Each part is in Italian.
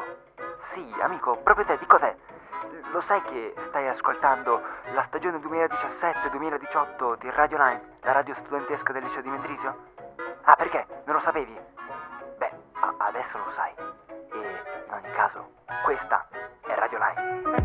amico. Sì, amico, proprio te, di cos'è? Lo sai che stai ascoltando la stagione 2017-2018 di Radio Line, la radio studentesca del liceo di Mendrisio? Ah, perché? Non lo sapevi? Beh, a- adesso lo sai. E in ogni caso, questa è Radio Line.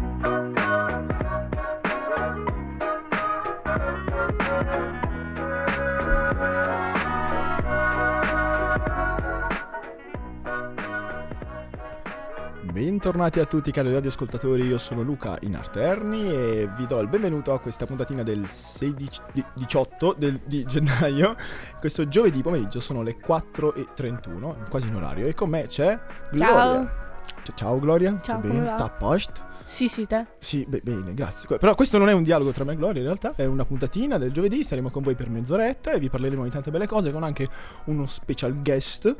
Bentornati a tutti cari radioascoltatori, io sono Luca Inarterni e vi do il benvenuto a questa puntatina del 16, di- 18 del- di gennaio. Questo giovedì pomeriggio sono le 4.31, quasi in orario, e con me c'è Gloria. C- Ciao Gloria, Ciao, a posto? Sì, sì, te. Sì, be- bene, grazie. Però questo non è un dialogo tra me e Gloria, in realtà è una puntatina del giovedì, staremo con voi per mezz'oretta e vi parleremo di tante belle cose con anche uno special guest.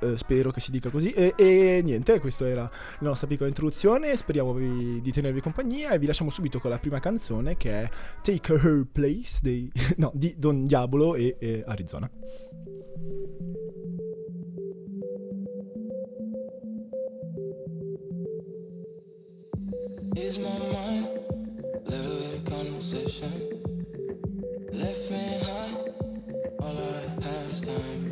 Eh, spero che si dica così. E, e niente, questa era la nostra piccola introduzione. Speriamo vi- di tenervi compagnia e vi lasciamo subito con la prima canzone che è Take Her Place dei- no, di Don Diabolo e, e Arizona. Is my mind of conversation left me high? All I have is time.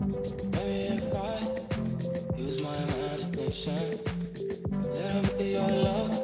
Maybe if I use my imagination, bit of your love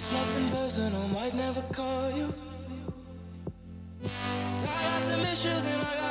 It's nothing personal, might never call you. 'Cause I got some issues and I gotta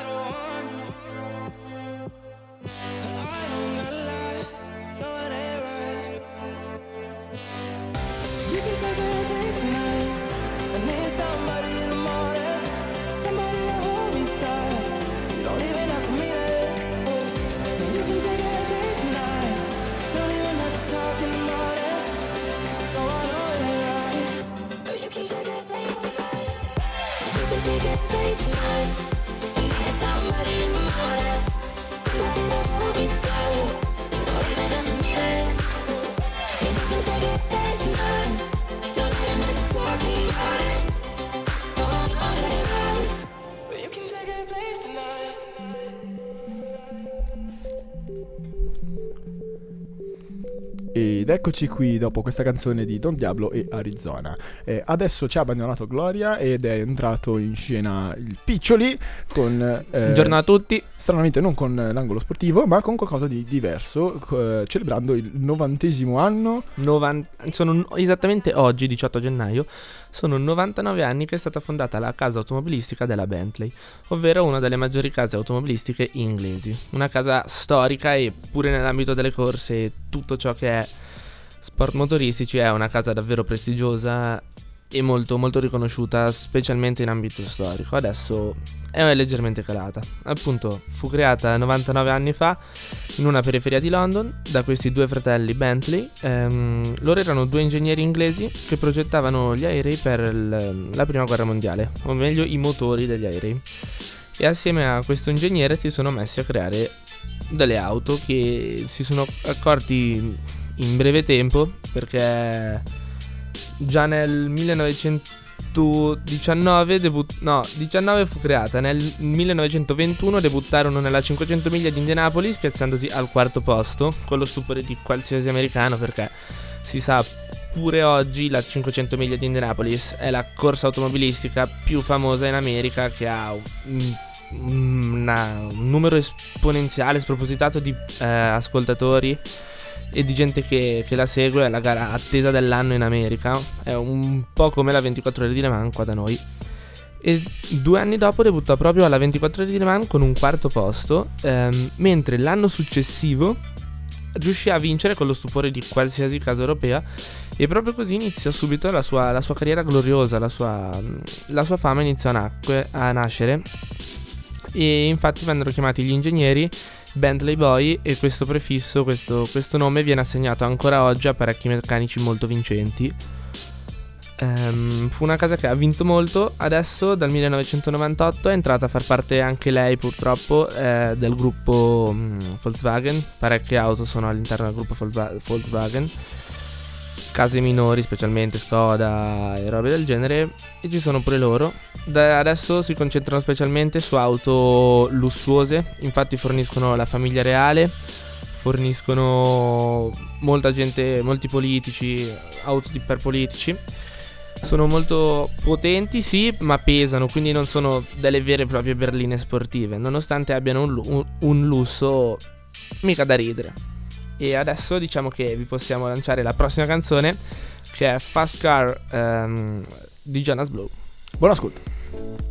Ed eccoci qui dopo questa canzone di Don Diablo e Arizona. Eh, adesso ci ha abbandonato Gloria ed è entrato in scena il Piccioli con... eh, Buongiorno a tutti. stranamente non con l'angolo sportivo, ma con qualcosa di diverso, eh, celebrando il novantesimo anno. Novan- sono esattamente oggi, 18 gennaio, sono 99 anni che è stata fondata la casa automobilistica della Bentley, ovvero una delle maggiori case automobilistiche inglesi. Una casa storica e pure nell'ambito delle corse tutto ciò che è sport motoristici è una casa davvero prestigiosa e molto, molto riconosciuta, specialmente in ambito storico. Adesso è leggermente calata. Appunto, fu creata 99 anni fa in una periferia di London da questi due fratelli Bentley. Ehm, loro erano due ingegneri inglesi che progettavano gli aerei per il, la prima guerra mondiale, o meglio i motori degli aerei. E assieme a questo ingegnere si sono messi a creare delle auto che si sono accorti in breve tempo perché già nel 1919 debut- no, 19 fu creata, nel 1921 debuttarono nella 500 miglia di Indianapolis piazzandosi al quarto posto con lo stupore di qualsiasi americano perché si sa pure oggi la 500 miglia di Indianapolis è la corsa automobilistica più famosa in America che ha un, una, un numero esponenziale spropositato di eh, ascoltatori e di gente che, che, la segue, è la gara attesa dell'anno in America, è un po' come la 24 ore di Le Mans qua da noi. E due anni dopo debuttò proprio alla 24 ore di Le Mans con un quarto posto, ehm, mentre l'anno successivo riuscì a vincere con lo stupore di qualsiasi casa europea e proprio così iniziò subito la sua, la sua carriera gloriosa, la sua, la sua fama iniziò a, nacque, a nascere e infatti vennero chiamati gli ingegneri Bentley Boy e questo prefisso, questo, questo nome viene assegnato ancora oggi a parecchi meccanici molto vincenti. Um, fu una casa che ha vinto molto, adesso dal 1998 è entrata a far parte anche lei purtroppo eh, del gruppo um, Volkswagen, parecchie auto sono all'interno del gruppo Volkswagen case minori, specialmente Skoda e robe del genere, e ci sono pure loro. Da adesso si concentrano specialmente su auto lussuose, infatti forniscono la famiglia reale, forniscono molta gente, molti politici, auto per politici. Sono molto potenti, sì, ma pesano, quindi non sono delle vere e proprie berline sportive, nonostante abbiano un, un, un lusso mica da ridere. E adesso diciamo che vi possiamo lanciare la prossima canzone che è Fast Car um, di Jonas Blue. Buon ascolto.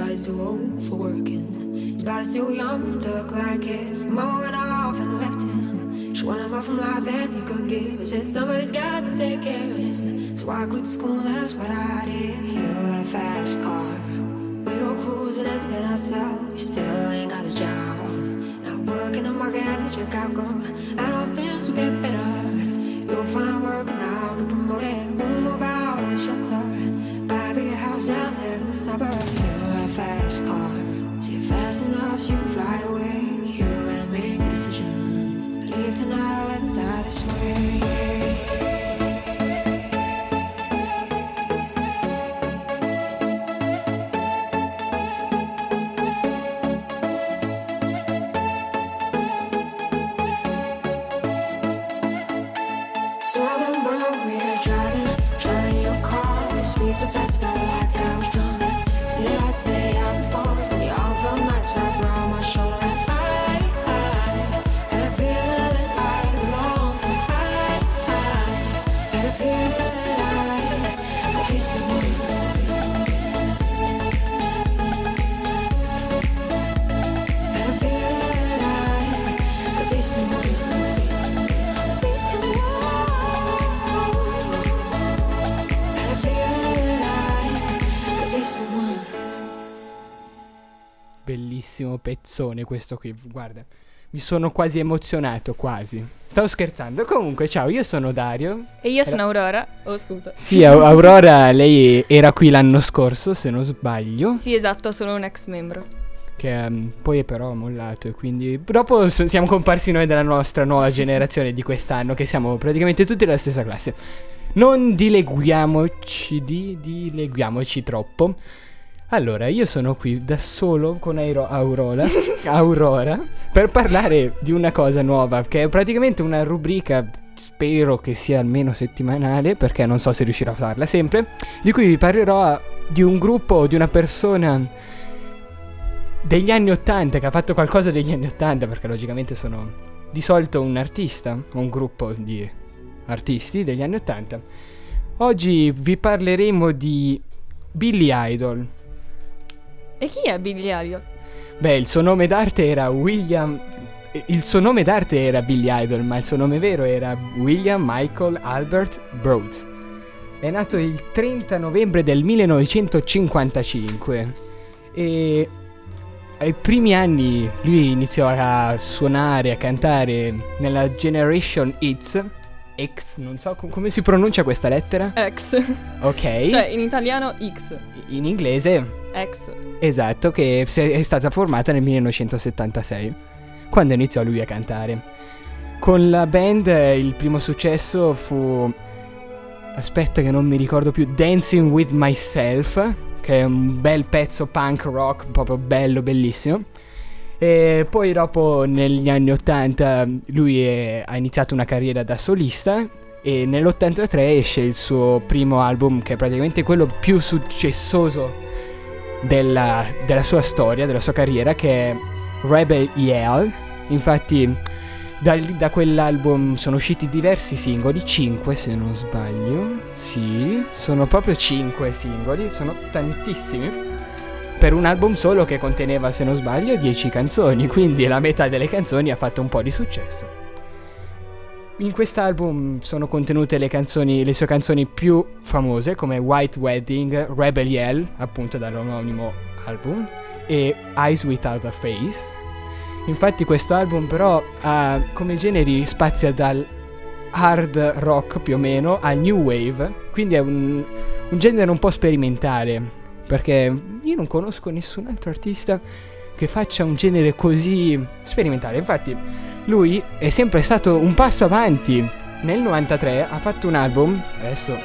body's too old for working. His body's too young to look like it. mom went off and left him. She wanted more from life than he could give. He said somebody's got to take care of him. So I quit school, that's what I did. You got a fast car. We go cruising and set ourselves. You still ain't got a job. Now work in the market as a checkout girl. I don't will get better. You'll find work now Get promote. We'll move out of the shelter. Buy a bigger house and live in the suburbs fast car. See it fast enough, you fly away. You gotta make a decision. Leave tonight Pezzone questo qui, guarda. Mi sono quasi emozionato, quasi. Stavo scherzando. Comunque, ciao, io sono Dario. E io sono Aurora. Oh, scusa. Sì, Au- Aurora, lei era qui l'anno scorso, se non sbaglio. Sì, esatto, sono un ex membro. Che ehm, poi però ha mollato e quindi dopo s- siamo comparsi noi della nostra nuova generazione di quest'anno, che siamo praticamente tutti della stessa classe. Non dileguiamoci, di, dileguiamoci troppo. Allora, io sono qui da solo con Airo- Aurora, Aurora per parlare di una cosa nuova, che è praticamente una rubrica, spero che sia almeno settimanale, perché non so se riuscirò a farla sempre, di cui vi parlerò di un gruppo o di una persona degli anni 80 che ha fatto qualcosa degli anni 80, perché logicamente sono di solito un artista, un gruppo di artisti degli anni 80. Oggi vi parleremo di Billy Idol. E chi è Billy Elliot? Beh, il suo nome d'arte era William. Il suo nome d'arte era Billy Idol, ma il suo nome vero era William Michael Albert Broads. È nato il 30 novembre del 1955 e ai primi anni lui iniziò a suonare, a cantare nella Generation X. X, non so co- come si pronuncia questa lettera. Ex. Ok. cioè, in italiano X. in inglese Ex. Esatto, che è stata formata nel 1976, quando iniziò lui a cantare. Con la band eh, il primo successo fu... Aspetta che non mi ricordo più, Dancing with Myself, che è un bel pezzo punk rock, proprio bello, bellissimo. E poi dopo negli anni 80 lui è- ha iniziato una carriera da solista e nell'83 esce il suo primo album che è praticamente quello più successoso della, della sua storia, della sua carriera, che è Rebel Yell. Infatti, da, da quell'album sono usciti diversi singoli, 5 se non sbaglio. Sì, sono proprio 5 singoli, sono tantissimi. Per un album solo che conteneva, se non sbaglio, 10 canzoni, quindi la metà delle canzoni ha fatto un po' di successo. In quest'album sono contenute le canzoni, le sue canzoni più famose come White Wedding, Rebel Yell, appunto dall'omonimo album, e Eyes Without a Face. Infatti questo album però ha come generi spazia dal hard rock più o meno al new wave, quindi è un, un genere un po' sperimentale, perché io non conosco nessun altro artista che faccia un genere così sperimentale. Infatti lui è sempre stato un passo avanti. Nel 93 ha fatto un album, adesso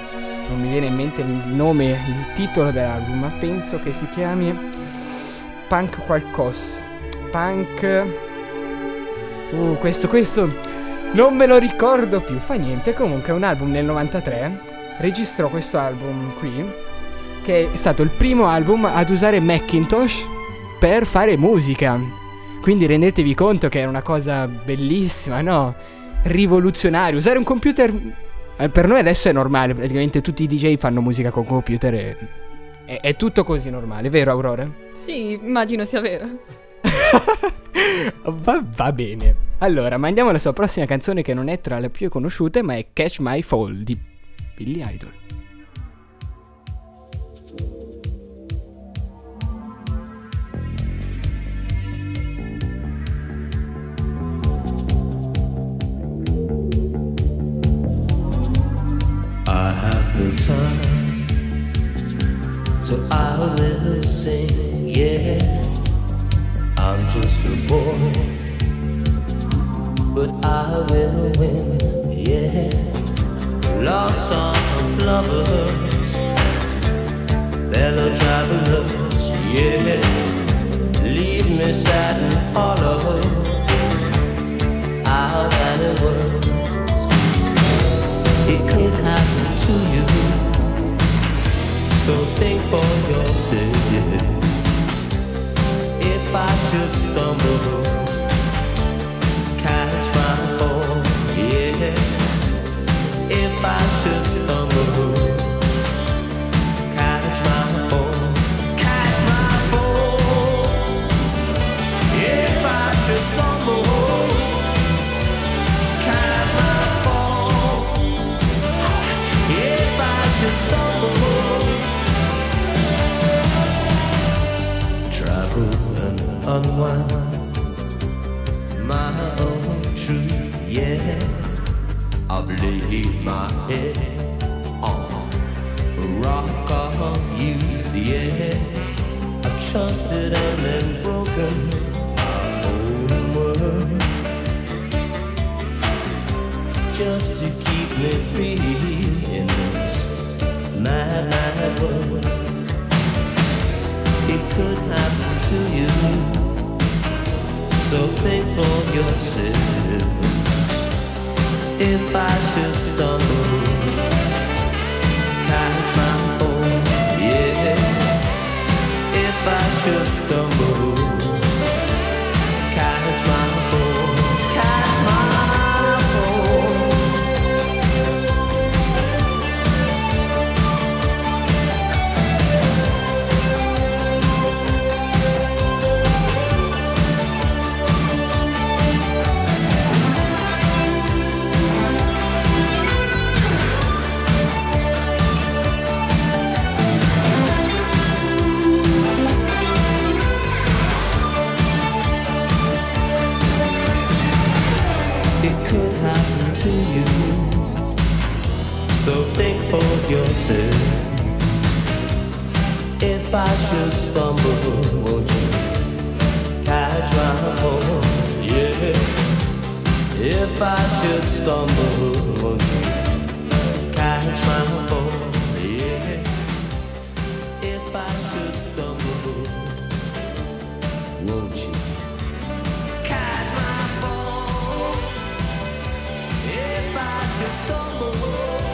non mi viene in mente il nome, il titolo dell'album, ma penso che si chiami Punk qualcosa. Punk... Uh, questo, questo... Non me lo ricordo più, fa niente. Comunque un album nel 93. Registrò questo album qui, che è stato il primo album ad usare Macintosh per fare musica. Quindi rendetevi conto che è una cosa bellissima, no? Rivoluzionario. Usare un computer eh, per noi adesso è normale, praticamente tutti i DJ fanno musica con computer e è, è tutto così normale, vero Aurora? Sì, immagino sia vero. Va, va bene. Allora, mandiamo la sua prossima canzone che non è tra le più conosciute, ma è Catch My Fall di Billy Idol. The time, so I will sing. Yeah, I'm just a boy, but I will win. Yeah, lost song lovers, fellow travelers. Yeah, leave me sad and hollow. Out and it works. So think for yourself. If I should stumble, catch my fall, yeah. If I should stumble, catch my fall, catch my fall. If I should stumble, catch my fall. If I should stumble, unwind my own truth, yeah. I've laid my head on rock of youth, yeah. I've trusted and then broken my own word just to keep me free in this mad, mad world. It could happen to you, so think for yourself. If I should stumble, catch my fall, yeah. If I should stumble, yourself. If I should stumble, won't you catch my fall? Yeah. If I should stumble, won't you catch my fall? Yeah. If I should stumble, won't you catch my fall? If I should stumble,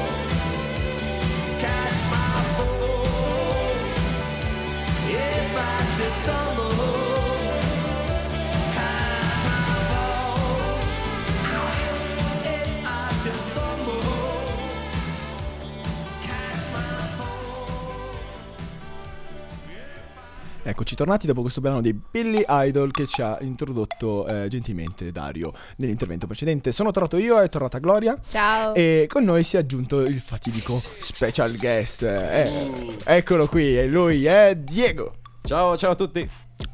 Eccoci tornati dopo questo brano dei Billy Idol che ci ha introdotto eh, gentilmente Dario nell'intervento precedente. Sono tornato io, è tornata Gloria Ciao. e con noi si è aggiunto il fatidico special guest. Eh, eccolo qui, e lui è Diego. Ciao, ciao a tutti.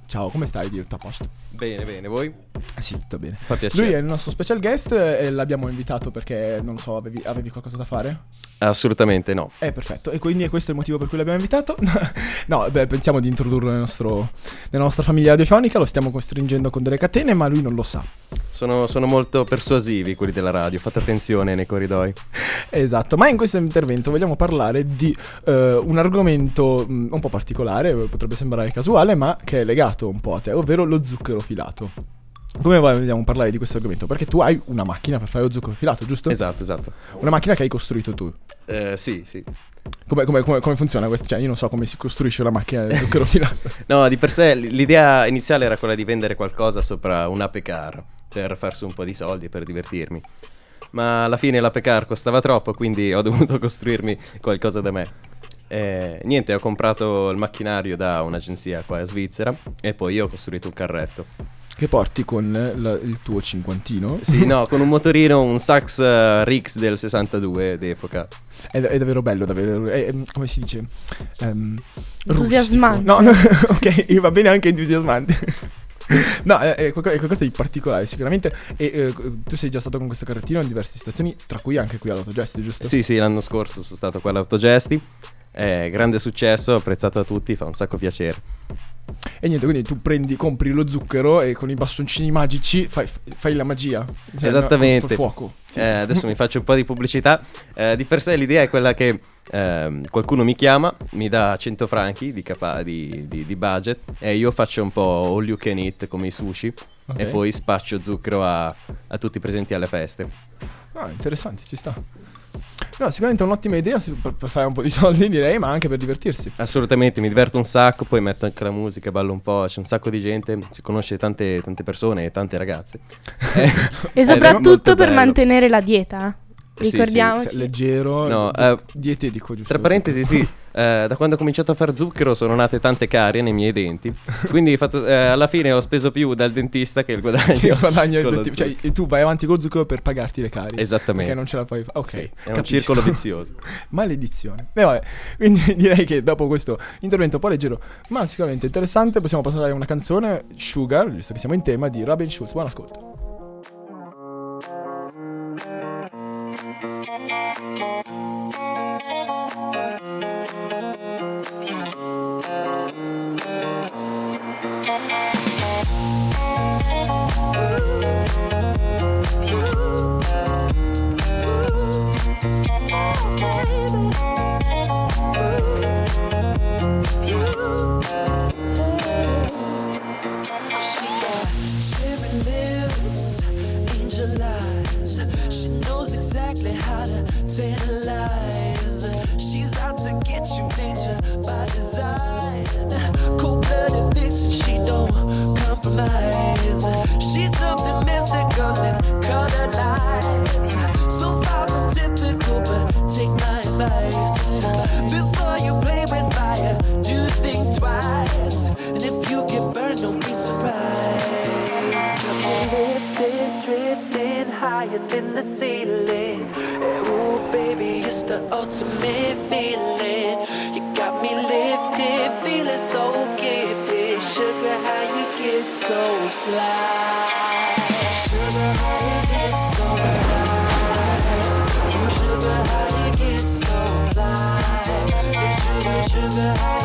Ciao, come stai Diego? Tutto a posto? Bene, bene, voi? Ah sì, tutto bene. Fa piacere. Lui è il nostro special guest e l'abbiamo invitato perché, non lo so, avevi, avevi qualcosa da fare? Assolutamente no. Eh, perfetto. E quindi è questo il motivo per cui l'abbiamo invitato? no, beh, pensiamo di introdurlo nel nostro- nella nostra famiglia radiofonica, lo stiamo costringendo con delle catene, ma lui non lo sa. Sono, sono molto persuasivi quelli della radio, fate attenzione nei corridoi. Esatto, ma in questo intervento vogliamo parlare di eh, un argomento mm, un po' particolare, potrebbe sembrare casuale, ma che è legato un po' a te, ovvero lo zucchero filato. Come vogliamo parlare di questo argomento? Perché tu hai una macchina per fare lo zucchero filato, giusto? Esatto, esatto. Una macchina che hai costruito tu. Eh, sì, sì. Come, come- come- come funziona questo? Cioè, io non so come si costruisce una macchina di zucchero filato. No, di per sé l'idea iniziale era quella di vendere qualcosa sopra un Ape Car per farsi un po' di soldi, per divertirmi. Ma alla fine l'Ape Car costava troppo, quindi ho dovuto costruirmi qualcosa da me. Eh, niente, ho comprato il macchinario da un'agenzia qua in Svizzera e poi io ho costruito un carretto. che porti con la- il tuo cinquantino. Sì, no, con un motorino, un Sax eh, Rix del 62 d'epoca. È, è davvero bello, davvero. è- è- come si dice? Ehm, Entusiasmante. No, no, ok, va bene anche entusiasmante. No, è, è qualcosa, è qualcosa di particolare sicuramente E eh, tu sei già stato con questo carrettino in diverse situazioni Tra cui anche qui all'Autogesti, giusto? Sì, sì, l'anno scorso sono stato qua all'Autogesti. Eh, grande successo, apprezzato da tutti, fa un sacco piacere. E niente, quindi tu prendi, compri lo zucchero E con i bastoncini magici fai, fai la magia Cioè, Esattamente. col fuoco Eh, adesso mi faccio un po' di pubblicità. Eh, di per sé l'idea è quella che ehm, qualcuno mi chiama, mi dà 100 franchi di, capa- di- di- di budget e io faccio un po' all you can eat come i sushi Ok. e poi spaccio zucchero a, a tutti i presenti alle feste. Ah, interessante, ci sta No, sicuramente è un'ottima idea per, per fare un po' di soldi, direi, ma anche per divertirsi. Assolutamente, mi diverto un sacco, poi metto anche la musica, ballo un po', c'è un sacco di gente, si conosce tante, tante persone e tante ragazze. Eh, E è soprattutto per bello. mantenere la dieta. Sì, sì. Ricordiamoci. Cioè, leggero, No, di- eh, dietetico, giusto? Tra parentesi, sì, eh, da quando ho cominciato a fare zucchero sono nate tante carie nei miei denti. Quindi fatto- eh, alla fine ho speso più dal dentista che il guadagno. Che il con lo denti- cioè, e tu vai avanti col zucchero per pagarti le carie. Esattamente. Perché non ce la fai fare. Ok. Sì, è un capisco. circolo vizioso. Maledizione. E vabbè, quindi direi che dopo questo intervento un po' leggero, ma sicuramente interessante, possiamo passare a una canzone, Sugar, visto che siamo in tema, di Robin Schulz. Buon ascolto. Ultimate feeling. You got me lifted, feeling so gifted. Sugar, how you get so fly? Sugar, how you get so fly? Sugar, how you get so fly? Sugar, sugar, how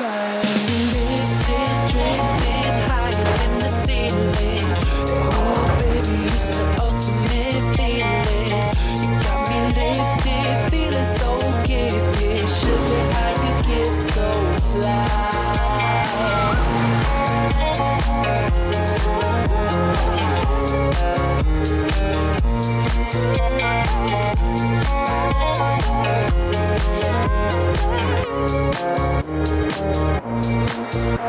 be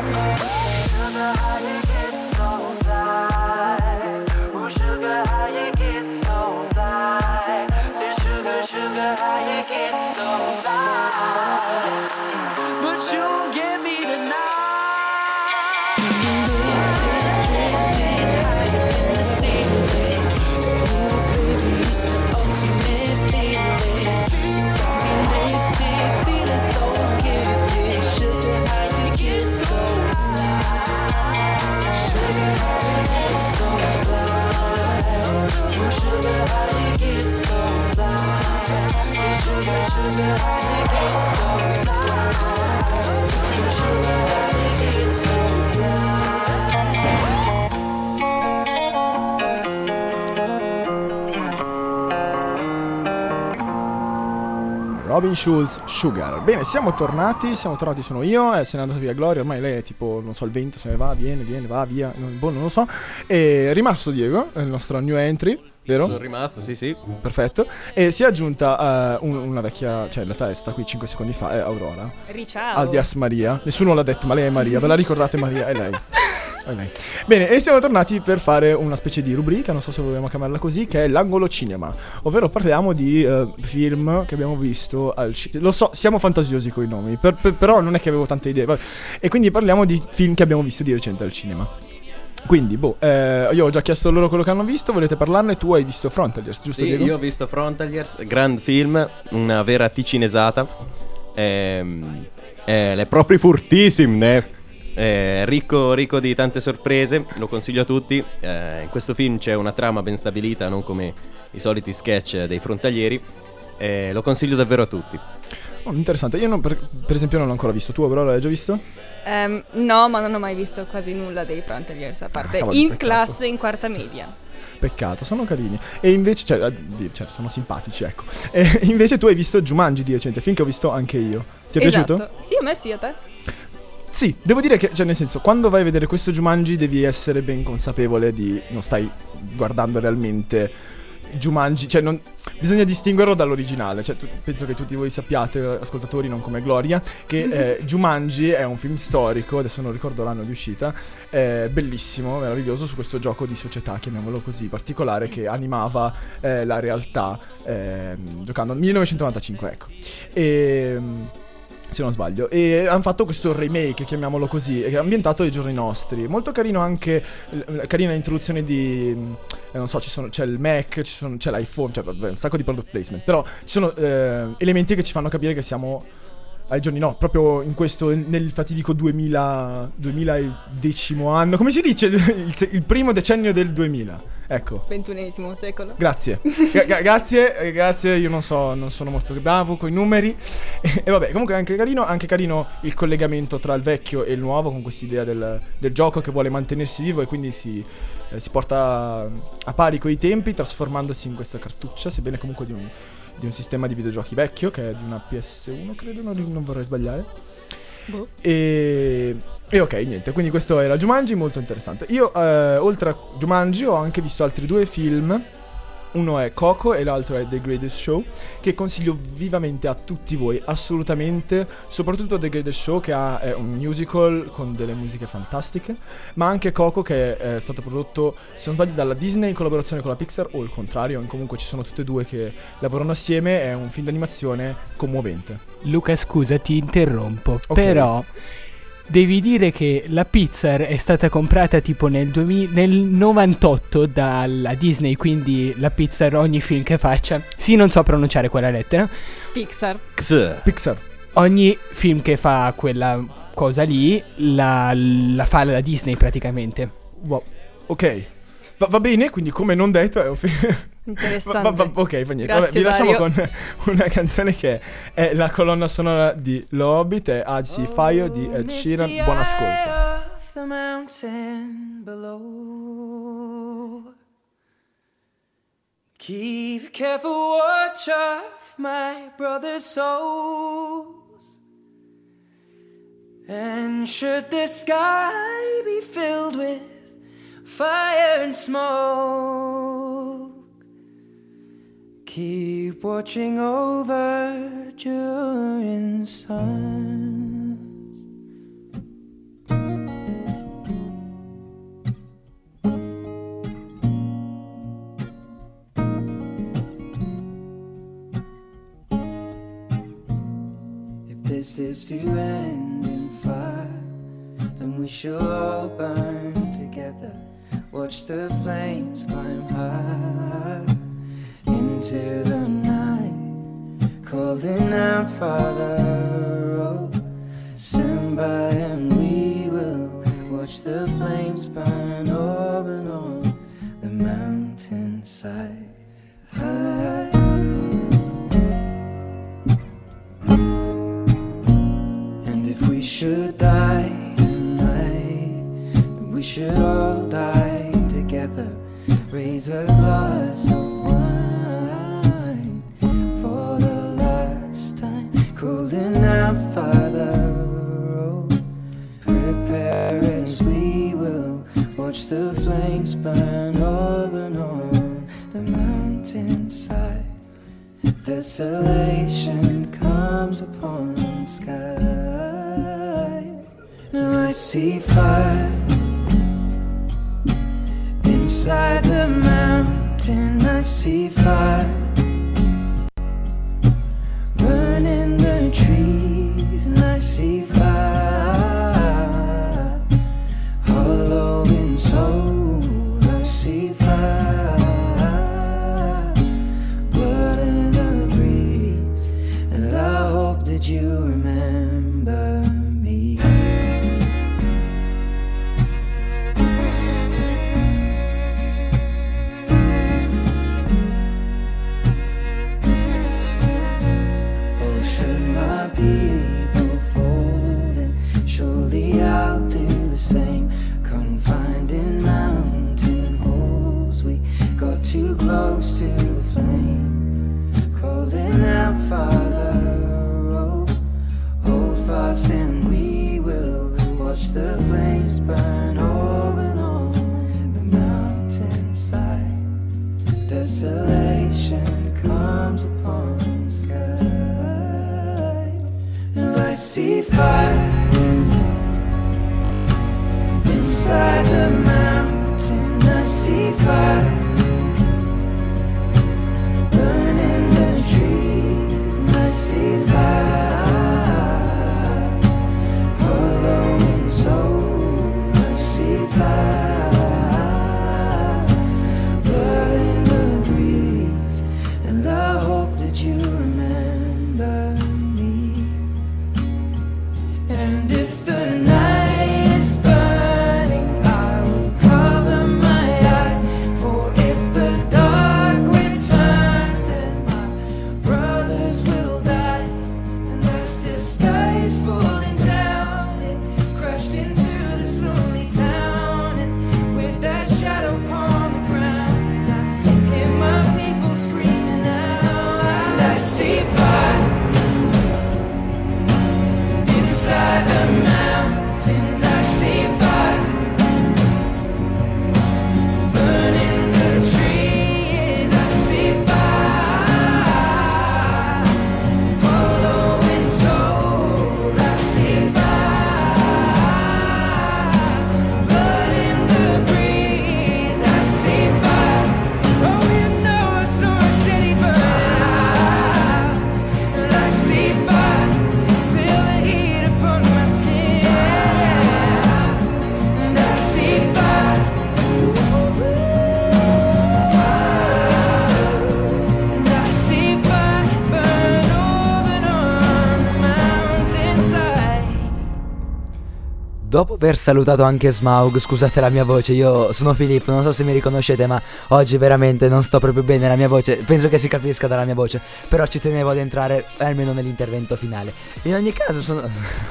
Sugar, Robin Schulz, Sugar. Bene, siamo tornati, siamo tornati, sono io, e se n'è andata via Gloria, ormai lei è tipo, non so, il vento, se ne va, viene, viene, va, via, non, boh, non lo so. E è rimasto Diego, è il nostro new entry, vero? Sono rimasto, sì, sì. Perfetto. E si è aggiunta eh, un- una vecchia, cioè in realtà è stata qui 5 secondi fa, è Aurora. Riciao. Alias Maria. Nessuno l'ha detto, ma lei è Maria. Ve la ricordate Maria? È lei. È lei. Bene, e siamo tornati per fare una specie di rubrica, non so se vogliamo chiamarla così, che è l'angolo cinema. Ovvero parliamo di eh, film che abbiamo visto al cinema. Lo so, siamo fantasiosi con i nomi, per- per- però non è che avevo tante idee. vabbè. E quindi parliamo di film che abbiamo visto di recente al cinema. Quindi, boh, eh, io ho già chiesto loro quello che hanno visto, volete parlarne? Tu hai visto Frontaliers, giusto Sì, Diego? io ho visto Frontaliers, gran film, una vera ticinesata. Ehm, eh, è proprio fortissime. È ricco, ricco di tante sorprese, lo consiglio a tutti. Eh, in questo film c'è una trama ben stabilita, non come i soliti sketch dei frontalieri. Eh, lo consiglio davvero a tutti. Oh, interessante, io non- per, per esempio non l'ho ancora visto, tu Aurora l'hai già visto? Ehm, no, ma non ho mai visto quasi nulla dei Frontaliers, a parte Ah, cavolo, in peccato. classe in quarta media. Peccato, sono carini. E invece, cioè, eh, cioè, sono simpatici, ecco. E invece tu hai visto Jumanji di recente, film che ho visto anche io. Ti è esatto. piaciuto? Sì, a me sì, a te. Sì, devo dire che, cioè, nel senso, quando vai a vedere questo Jumanji devi essere ben consapevole di non stai guardando realmente Jumanji, cioè non, bisogna distinguerlo dall'originale, cioè tu- penso che tutti voi sappiate, ascoltatori non come Gloria, che eh, Jumanji è un film storico, adesso non ricordo l'anno di uscita, eh, bellissimo, meraviglioso su questo gioco di società, chiamiamolo così, particolare che animava eh, la realtà ehm, giocando nel 1995, ecco. E se non sbaglio. E hanno fatto questo remake, chiamiamolo così, ambientato ai giorni nostri. Molto carino anche, carina l'introduzione di, eh, non so, sono- c'è il Mac, sono- c'è l'iPhone, cioè vabbè, un sacco di product placement. Però ci sono eh, elementi che ci fanno capire che siamo ai giorni no, proprio in questo, nel fatidico 2000, 2010 anno, come si dice? Il, il primo decennio del 2000. Ecco. Ventunesimo secolo. Grazie. Gra- gra- grazie, eh, grazie. Io non so, non sono molto bravo con i numeri. E, vabbè, comunque anche carino, anche carino il collegamento tra il vecchio e il nuovo, con quest'idea del, del gioco che vuole mantenersi vivo e quindi si, eh, si porta a pari coi tempi, trasformandosi in questa cartuccia, sebbene comunque di un, di un sistema di videogiochi vecchio, che è di una PS1, credo, non, non vorrei sbagliare. Boh. E, e ok, niente, quindi questo era Jumanji, molto interessante. Io, eh, oltre a Jumanji, ho anche visto altri due film. Uno è Coco e l'altro è The Greatest Show, che consiglio vivamente a tutti voi, assolutamente, soprattutto The Greatest Show che ha, è un musical con delle musiche fantastiche, ma anche Coco che è stato prodotto, se non sbaglio, dalla Disney in collaborazione con la Pixar o il contrario, comunque ci sono tutte e due che lavorano assieme, è un film d'animazione commovente. Luca, scusa, ti interrompo. Ok. Però devi dire che la Pixar è stata comprata tipo nel, 2000 nel 98 dalla Disney, quindi la Pixar ogni film che faccia. Sì, non so pronunciare quella lettera. Pixar. X. Pixar. Ogni film che fa quella cosa lì la, la fa la Disney praticamente. Wow. Ok. Va, va bene, quindi come non detto è un film... Interessante. Va- va- va- ok, fa niente. Vabbè, vi lasciamo Dario. con una canzone che è la colonna sonora di L'Hobbit, è I See Fire di Ed Sheeran. Buon ascolto. Of the mountain below. Keep careful watch of my brother's souls. And should the sky be filled with fire and smoke, keep watching over during suns. If this is to end in fire, then we shall all burn together. Watch the flames climb high into the night, calling out, Father, oh, stand by and we will watch the flames burn up and on the mountainside. And if we should die tonight, we should all die together. Raise a glass Desolation comes upon the sky. Now I see fire the Dopo aver salutato anche Smaug, scusate la mia voce, io sono Filippo, non so se mi riconoscete, ma oggi veramente non sto proprio bene la mia voce, penso che si capisca dalla mia voce, però ci tenevo ad entrare almeno nell'intervento finale. In ogni caso sono...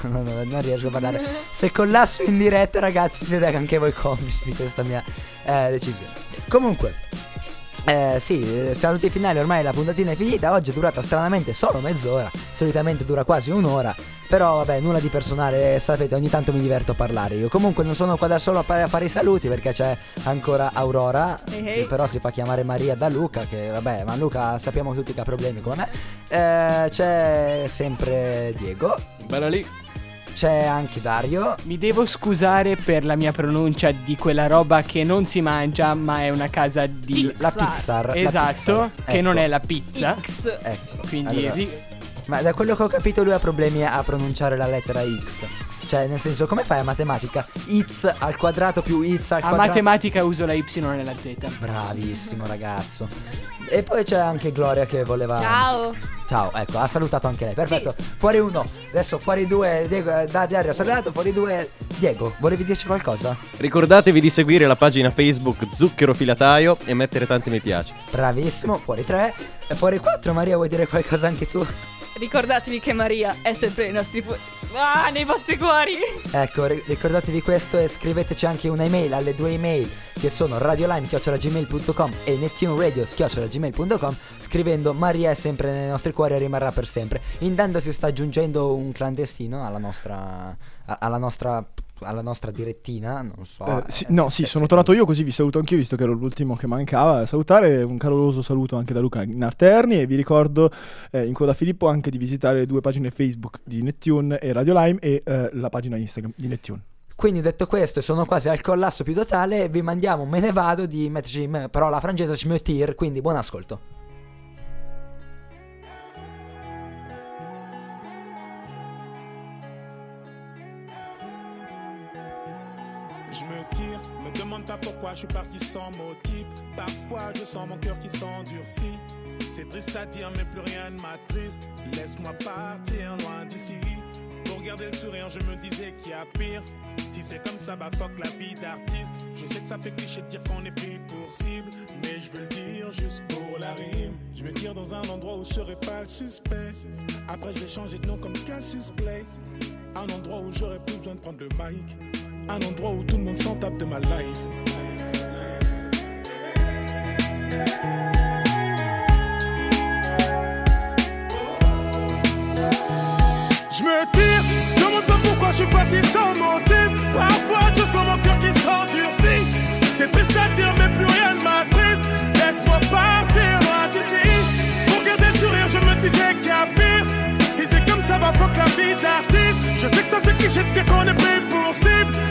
no, no, non riesco a parlare. Se collasso in diretta ragazzi siete anche voi complici di questa mia eh, decisione. Comunque... Eh sì, eh, saluti finali, ormai la puntatina è finita, oggi è durata stranamente solo mezz'ora, solitamente dura quasi un'ora, però vabbè, nulla di personale, sapete, ogni tanto mi diverto a parlare io. Comunque non sono qua da solo a fare, a fare i saluti perché c'è ancora Aurora, che però si fa chiamare Maria da Luca, che vabbè, ma Luca sappiamo tutti che ha problemi come me. Eh, c'è sempre Diego, Bella lì. c'è anche Dario. Mi devo scusare per la mia pronuncia di quella roba che non si mangia, ma è una casa di. La Pixar. la Esatto, Pixar, che ecco. non è la pizza. X. Ecco. Quindi allora, sì. Ma da quello che ho capito lui ha problemi a pronunciare la lettera X. Cioè, nel senso, come fai a matematica? X al quadrato più X al a quadrato. matematica uso la Y e la Z. Bravissimo ragazzo. E poi c'è anche Gloria che voleva. Ciao. Ciao, ecco, ha salutato anche lei. Perfetto. Fuori uno. Adesso fuori due. Diego, eh, da Dario ha salutato. Fuori due. Diego, volevi dirci qualcosa? Ricordatevi di seguire la pagina Facebook Zucchero Filataio e mettere tanti mi piace. Bravissimo. Fuori tre. E fuori quattro. Maria, vuoi dire qualcosa anche tu? Ricordatevi che Maria è sempre nei nostri pu- Ah, nei vostri cuori. Ecco, ri- ricordatevi questo e scriveteci anche un'email alle due email che sono radiolime.gmail.com e neptuneradio.gmail.com scrivendo Maria è sempre nei nostri cuori e rimarrà per sempre. Intanto si sta aggiungendo un clandestino alla nostra, alla nostra, alla nostra direttina, non so. Eh, sì, no, sì, sono tornato io così vi saluto anch'io visto che ero l'ultimo che mancava. Salutare un caloroso saluto anche da Luca Narterni e vi ricordo eh, in coda Filippo anche di visitare le due pagine Facebook di Nettune e Radio Lime e eh, la pagina Instagram di Nettune. Quindi detto questo, sono quasi al collasso più totale, vi mandiamo Me ne vado di Matt Jim, parola francese Schmeutir, quindi buon ascolto. Je me tire, me demande pas pourquoi je suis parti sans motif. Parfois je sens mon cœur qui s'endurcit. C'est triste à dire, mais plus rien ne m'attriste. Laisse-moi partir loin d'ici. Pour garder le sourire, je me disais qu'il y a pire. Si c'est comme ça, bah fuck la vie d'artiste. Je sais que ça fait cliché de dire qu'on est pris pour cible. Mais je veux le dire juste pour la rime. Je me tire dans un endroit où je serai pas le suspect. Après, je vais changer de nom comme Cassius Clay. Un endroit où j'aurais plus besoin de prendre le mic. Un endroit où tout le monde s'en tape de ma life. Je me tire, demande pas pourquoi je suis parti sans motif. Parfois je sens mon cœur qui s'endurcit. C'est triste à dire, mais plus rien ne m'attriste. Laisse-moi partir d'ici. Pour garder le sourire, je me disais qu'il y a pire. Si c'est comme ça, va fuck la vie d'artiste. Je sais que ça fait cliché de qu'on est pris pour cible.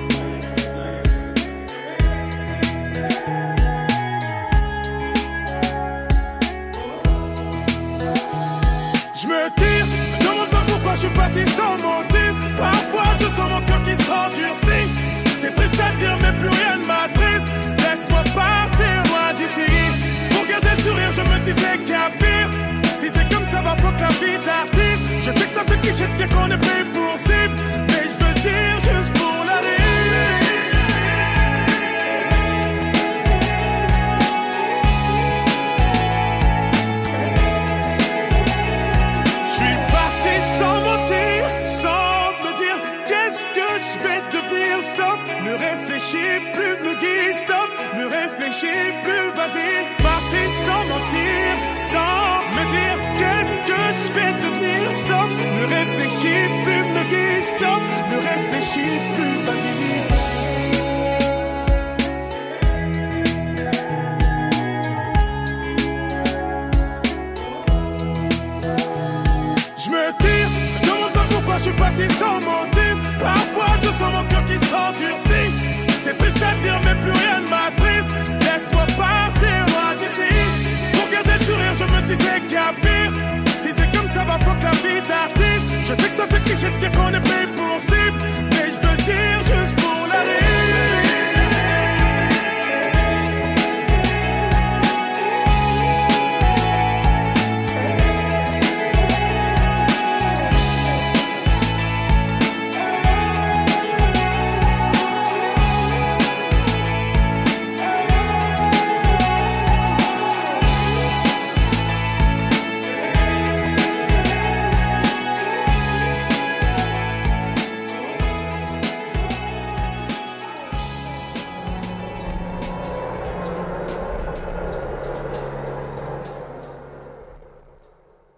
Parfois je sens mon cœur qui s'endurcit. C'est triste à dire, mais plus rien ne m'attriste. Laisse-moi partir loin d'ici. Pour garder le sourire, je me disais qu'il y a pire. Si c'est comme ça, va fuck la vie d'artiste. Je sais que ça fait cliché de dire qu'on est pris pour cible. Stop, ne réfléchis plus, vas-y. Parti sans mentir, sans me dire qu'est-ce que je vais devenir. Stop, ne réfléchis plus, me guide. Stop, ne réfléchis plus, vas-y. Je me tire, demande pas pourquoi je suis parti sans motif. Je sais que ça fait cliché de dire qu'on est pris pour cible.